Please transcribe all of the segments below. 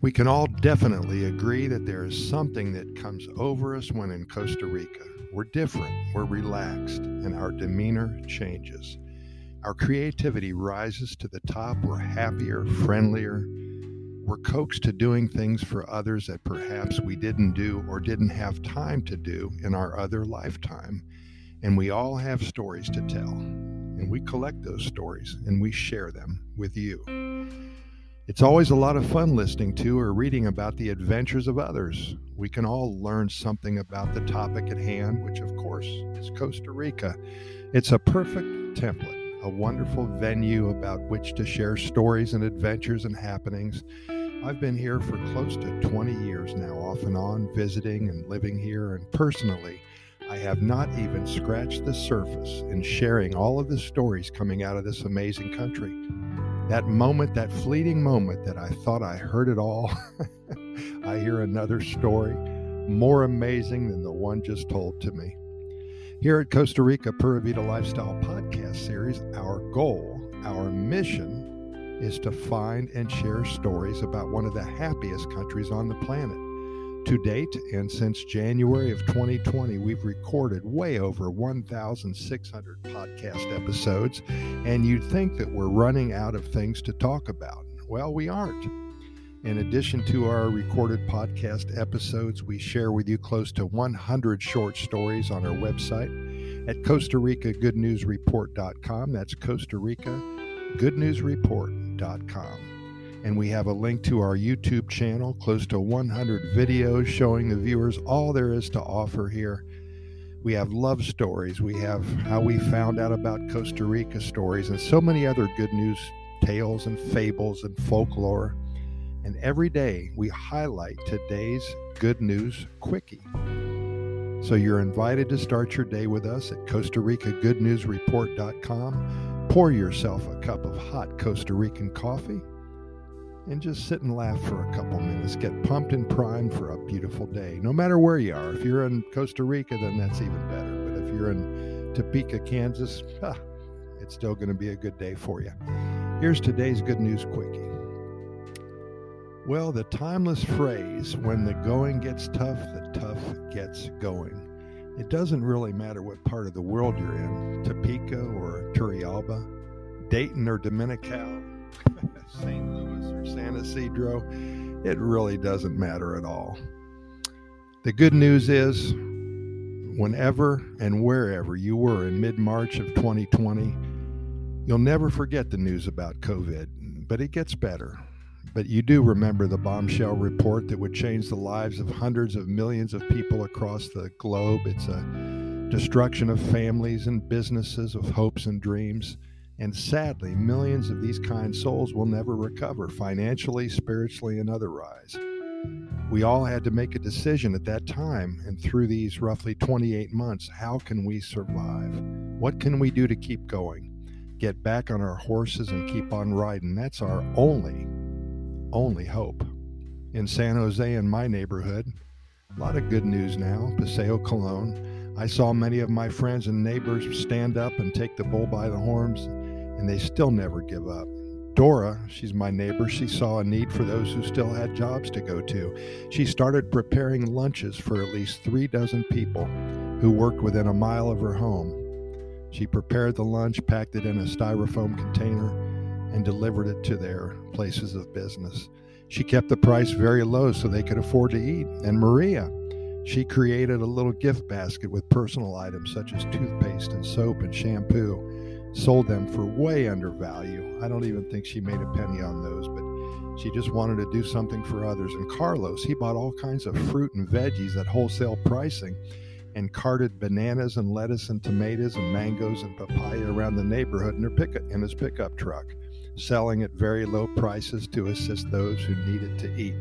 We can all definitely agree that there is something that comes over us when in Costa Rica. We're different, we're relaxed, and our demeanor changes. Our creativity rises to the top, we're happier, friendlier. We're coaxed to doing things for others that perhaps we didn't do or didn't have time to do in our other lifetime. And we all have stories to tell. And we collect those stories and we share them with you. It's always a lot of fun listening to or reading about the adventures of others. We can all learn something about the topic at hand, which, of course, is Costa Rica. It's a perfect template, a wonderful venue about which to share stories and adventures and happenings. I've been here for close to 20 years now, off and on, visiting and living here, and personally, I have not even scratched the surface in sharing all of the stories coming out of this amazing country that moment, that fleeting moment that I thought I heard it all, I hear another story more amazing than the one just told to me. Here at Costa Rica Pura Vida Lifestyle Podcast Series, our goal, our mission is to find and share stories about one of the happiest countries on the planet. To date, and since January of 2020, we've recorded way over 1,600 podcast episodes, and you'd think that we're running out of things to talk about. Well, we aren't. In addition to our recorded podcast episodes, we share with you close to 100 short stories on our website at Costa Rica Good News Report.com. That's Costa Rica Good News Report.com and we have a link to our YouTube channel, close to 100 videos showing the viewers all there is to offer here. We have love stories, we have how we found out about Costa Rica stories, and so many other good news tales and fables and folklore. And every day we highlight today's good news quickie. So you're invited to start your day with us at Costa Rica Good News Report.com. Pour yourself a cup of hot Costa Rican coffee and just sit and laugh for a couple minutes. Get pumped and primed for a beautiful day, no matter where you are. If you're in Costa Rica, then that's even better. But if you're in Topeka, Kansas, it's still going to be a good day for you. Here's today's good news quickie. Well, the timeless phrase, when the going gets tough, the tough gets going. It doesn't really matter what part of the world you're in Topeka or Turrialba, Dayton or Dominical, St. Louis or San Ysidro, it really doesn't matter at all. The good news is, whenever and wherever you were in mid March of 2020, you'll never forget the news about COVID, but it gets better. But you do remember the bombshell report that would change the lives of hundreds of millions of people across the globe. It's a destruction of families and businesses, of hopes and dreams. And sadly, millions of these kind souls will never recover financially, spiritually, and otherwise. We all had to make a decision at that time and through these roughly 28 months how can we survive? What can we do to keep going? Get back on our horses and keep on riding. That's our only, only hope. In San Jose, in my neighborhood, a lot of good news now. Paseo Colon. I saw many of my friends and neighbors stand up and take the bull by the horns and they still never give up. Dora, she's my neighbor, she saw a need for those who still had jobs to go to. She started preparing lunches for at least three dozen people who worked within a mile of her home. She prepared the lunch, packed it in a styrofoam container, and delivered it to their places of business. She kept the price very low so they could afford to eat. And Maria, she created a little gift basket with personal items such as toothpaste and soap and shampoo sold them for way under value. I don't even think she made a penny on those, but she just wanted to do something for others. And Carlos, he bought all kinds of fruit and veggies at wholesale pricing and carted bananas and lettuce and tomatoes and mangoes and papaya around the neighborhood in, her pickup, in his pickup truck, selling at very low prices to assist those who needed to eat.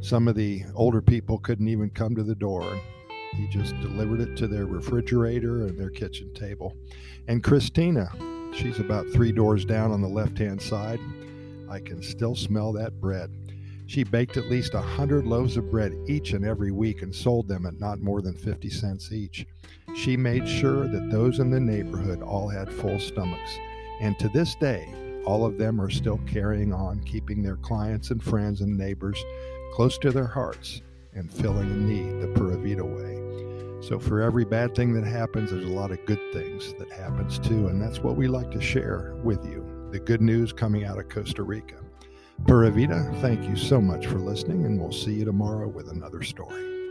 Some of the older people couldn't even come to the door. He just delivered it to their refrigerator and their kitchen table. And Christina, she's about three doors down on the left hand side. I can still smell that bread. She baked at least a hundred loaves of bread each and every week and sold them at not more than 50 cents each. She made sure that those in the neighborhood all had full stomachs. And to this day, all of them are still carrying on, keeping their clients and friends and neighbors close to their hearts and filling a need the Pura Vida. So for every bad thing that happens, there's a lot of good things that happens too, and that's what we like to share with you. The good news coming out of Costa Rica. Pura Vida, thank you so much for listening, and we'll see you tomorrow with another story.